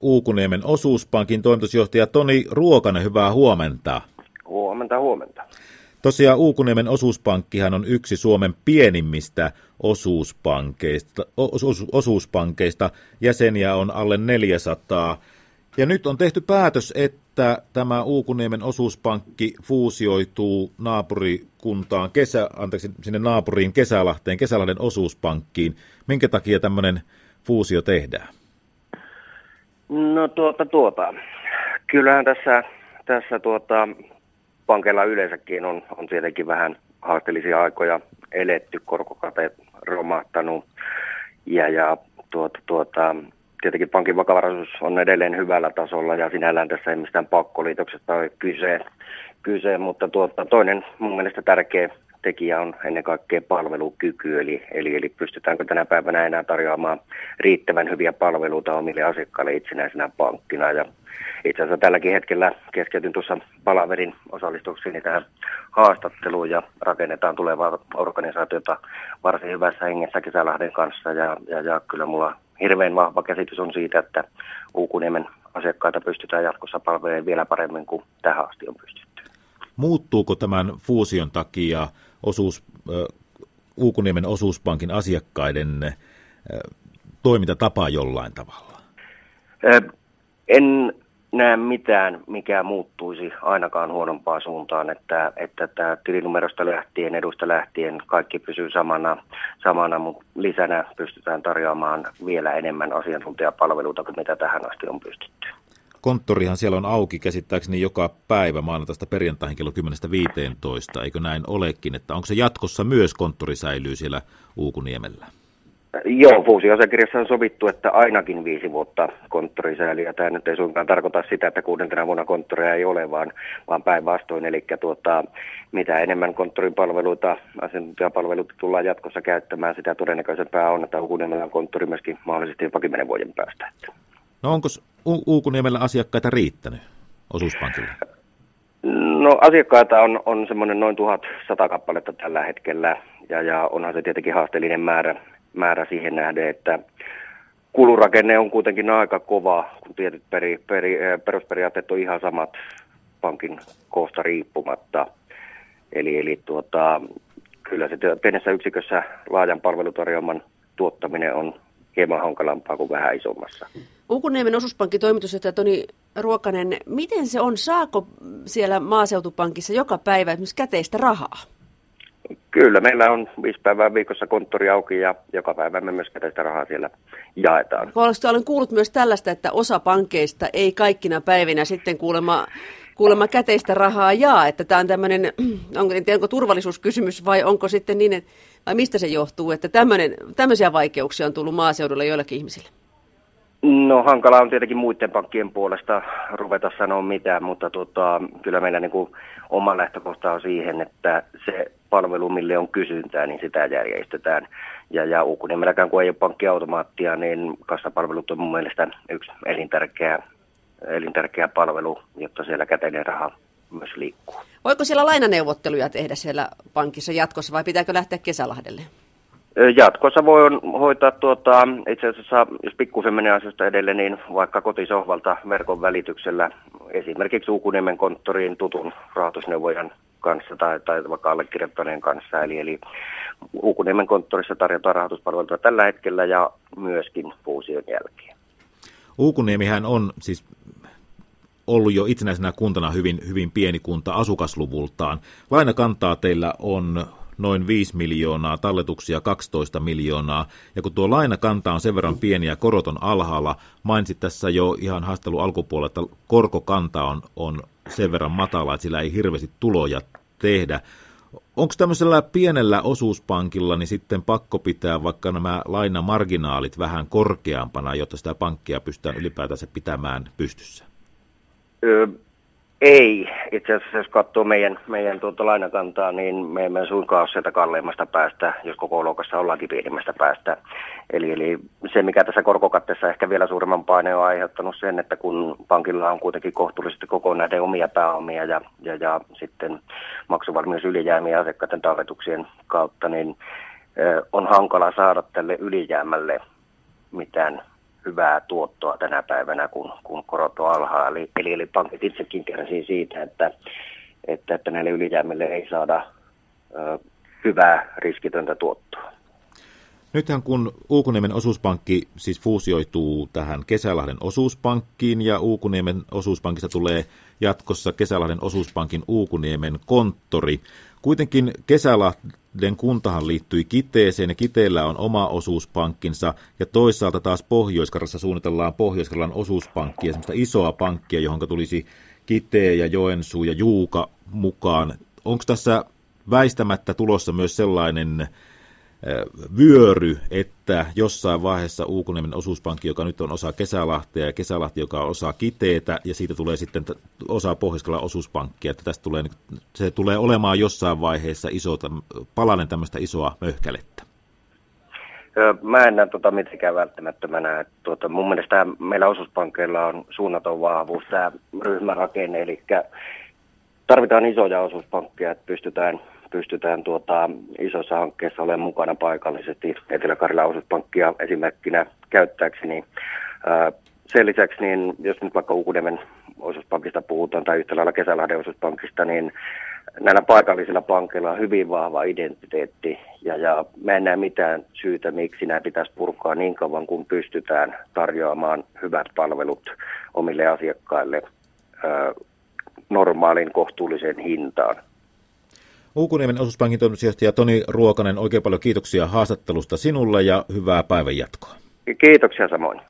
Uukuniemen osuuspankin toimitusjohtaja Toni Ruokanen, hyvää huomenta. Huomenta, huomenta. Tosiaan Uukuniemen osuuspankkihan on yksi Suomen pienimmistä osuuspankeista. Osu, osuuspankeista. Jäseniä on alle 400. Ja nyt on tehty päätös, että tämä Uukuniemen osuuspankki fuusioituu naapurikuntaan, kesä, anteeksi, sinne naapuriin Kesälahteen, Kesälahden osuuspankkiin. Minkä takia tämmöinen fuusio tehdään? No tuota, tuota. Kyllähän tässä, tässä tuota, pankeilla yleensäkin on, on tietenkin vähän haasteellisia aikoja eletty, korkokate romahtanut ja, ja tuota, tuota, tietenkin pankin vakavaraisuus on edelleen hyvällä tasolla ja sinällään tässä ei mistään pakkoliitoksesta ole kyse, kyse mutta tuota, toinen mun mielestä tärkeä tekijä on ennen kaikkea palvelukyky, eli, eli, eli pystytäänkö tänä päivänä enää tarjoamaan riittävän hyviä palveluita omille asiakkaille itsenäisenä pankkina. Ja itse asiassa tälläkin hetkellä keskeytyn tuossa palaverin osallistukseni tähän haastatteluun ja rakennetaan tulevaa organisaatiota varsin hyvässä hengessä Kesälahden kanssa ja, ja, ja kyllä mulla hirveän vahva käsitys on siitä, että Uukuniemen asiakkaita pystytään jatkossa palvelemaan vielä paremmin kuin tähän asti on pystytty. Muuttuuko tämän fuusion takia osuus, Uukuniemen osuuspankin asiakkaiden toimintatapa jollain tavalla? En näe mitään, mikä muuttuisi ainakaan huonompaan suuntaan, että, että tämä tilinumerosta lähtien, edusta lähtien, kaikki pysyy samana, samana, mutta lisänä pystytään tarjoamaan vielä enemmän asiantuntijapalveluita kuin mitä tähän asti on pystytty. Konttorihan siellä on auki käsittääkseni joka päivä maanantaista perjantaihin kello 10.15, eikö näin olekin, että onko se jatkossa myös konttori säilyy siellä Uukuniemellä? Joo, fuusioasiakirjassa on sovittu, että ainakin viisi vuotta konttori säilyy, ja tämä nyt ei suinkaan tarkoita sitä, että kuudentena vuonna konttoria ei ole, vaan, vaan päinvastoin, eli tuota, mitä enemmän konttorin palveluita, asiantuntijapalveluita tullaan jatkossa käyttämään, sitä todennäköisempää on, että on konttori myöskin mahdollisesti jopa kymmenen vuoden päästä. No onko Uukuniemellä asiakkaita riittänyt osuuspankille? No asiakkaita on, on semmoinen noin 1100 kappaletta tällä hetkellä ja, ja onhan se tietenkin haasteellinen määrä, määrä siihen nähden, että kulurakenne on kuitenkin aika kova, kun tietyt peri, peri, eh, perusperiaatteet on ihan samat pankin koosta riippumatta. Eli, eli tuota, kyllä se pienessä yksikössä laajan palvelutarjoaman tuottaminen on hieman hankalampaa kuin vähän isommassa. Uukuniemen osuuspankin toimitusjohtaja Toni Ruokanen, miten se on, saako siellä maaseutupankissa joka päivä esimerkiksi käteistä rahaa? Kyllä, meillä on viisi päivää viikossa konttori auki ja joka päivä me myös käteistä rahaa siellä jaetaan. Olen kuullut myös tällaista, että osa pankeista ei kaikkina päivinä sitten kuulemma, kuulemma käteistä rahaa jaa, että tämä on tämmöinen, onko, onko turvallisuuskysymys vai onko sitten niin, että, vai mistä se johtuu, että tämmöisiä vaikeuksia on tullut maaseudulle joillekin ihmisille? No hankala on tietenkin muiden pankkien puolesta ruveta sanoa mitään, mutta tota, kyllä meillä niin kuin oma lähtökohta on siihen, että se palvelu, mille on kysyntää, niin sitä järjestetään. Ja, ja Uukuniemelläkään, kun ei ole pankkiautomaattia, niin kassapalvelut on mun mielestä yksi elintärkeä, elintärkeä palvelu, jotta siellä käteinen raha myös liikkuu. Voiko siellä lainaneuvotteluja tehdä siellä pankissa jatkossa vai pitääkö lähteä Kesälahdelle? Jatkossa voi hoitaa tuota, itse asiassa, jos pikkusen menee asiasta edelleen, niin vaikka kotisohvalta verkon välityksellä esimerkiksi Uukuniemen konttoriin tutun rahoitusneuvojan kanssa tai, tai vaikka allekirjoittaneen kanssa. Eli, eli Uukuniemen konttorissa tarjotaan rahoituspalveluita tällä hetkellä ja myöskin fuusion jälkeen. Uukuniemihän on siis ollut jo itsenäisenä kuntana hyvin, hyvin pieni kunta asukasluvultaan. Lainakantaa teillä on noin 5 miljoonaa, talletuksia 12 miljoonaa. Ja kun tuo lainakanta on sen verran pieni ja korot on alhaalla, mainitsit tässä jo ihan haastelu alkupuolella, että korkokanta on, on sen verran matala, että sillä ei hirveästi tuloja tehdä. Onko tämmöisellä pienellä osuuspankilla niin sitten pakko pitää vaikka nämä lainamarginaalit vähän korkeampana, jotta sitä pankkia pystytään ylipäätänsä pitämään pystyssä? Ei. Itse asiassa jos katsoo meidän, meidän tuota lainakantaa, niin me emme suinkaan ole sieltä kalleimmasta päästä, jos koko luokassa ollaankin pienimmästä päästä. Eli, eli se, mikä tässä korkokatteessa ehkä vielä suuremman paineen on aiheuttanut sen, että kun pankilla on kuitenkin kohtuullisesti koko näiden omia pääomia ja, ja, ja sitten maksuvalmius ylijäämiä asiakkaiden talletuksien kautta, niin on hankala saada tälle ylijäämälle mitään hyvää tuottoa tänä päivänä, kun, kun korot on alhaalla. Eli, eli, eli pankit itsekin kärsii siitä, että, että, että näille ylijäämille ei saada ö, hyvää riskitöntä tuottoa. Nythän kun Uukuniemen osuuspankki siis fuusioituu tähän Kesälahden osuuspankkiin ja Uukuniemen osuuspankista tulee jatkossa Kesälahden osuuspankin Uukuniemen konttori. Kuitenkin Kesälahden kuntahan liittyi Kiteeseen ja Kiteellä on oma osuuspankkinsa ja toisaalta taas pohjois suunnitellaan pohjois osuuspankkia, semmoista isoa pankkia, johon tulisi Kitee ja Joensuu ja Juuka mukaan. Onko tässä väistämättä tulossa myös sellainen vyöry, että jossain vaiheessa Uukuniemen osuuspankki, joka nyt on osa Kesälahtea ja Kesälahti, joka on osa Kiteetä ja siitä tulee sitten osa pohjois osuuspankkia, että tästä tulee, se tulee olemaan jossain vaiheessa iso, palanen tämmöistä isoa möhkälettä. Mä en näe tuota mitenkään välttämättömänä. Tuota, mun mielestä meillä osuuspankkeilla on suunnaton vahvuus tämä ryhmärakenne, eli tarvitaan isoja osuuspankkeja, että pystytään pystytään tuota, isossa hankkeessa olemaan mukana paikallisesti Etelä-Karjalan osuuspankkia esimerkkinä käyttääkseni. Sen lisäksi, niin jos nyt vaikka Uukudemen osuuspankista puhutaan tai yhtä lailla Kesälahden osuuspankista, niin näillä paikallisilla pankeilla on hyvin vahva identiteetti ja, ja mä en näe mitään syytä, miksi nämä pitäisi purkaa niin kauan, kun pystytään tarjoamaan hyvät palvelut omille asiakkaille normaalin kohtuulliseen hintaan. Uukuniemen osuuspankin toimitusjohtaja Toni Ruokanen, oikein paljon kiitoksia haastattelusta sinulle ja hyvää päivänjatkoa. Kiitoksia samoin.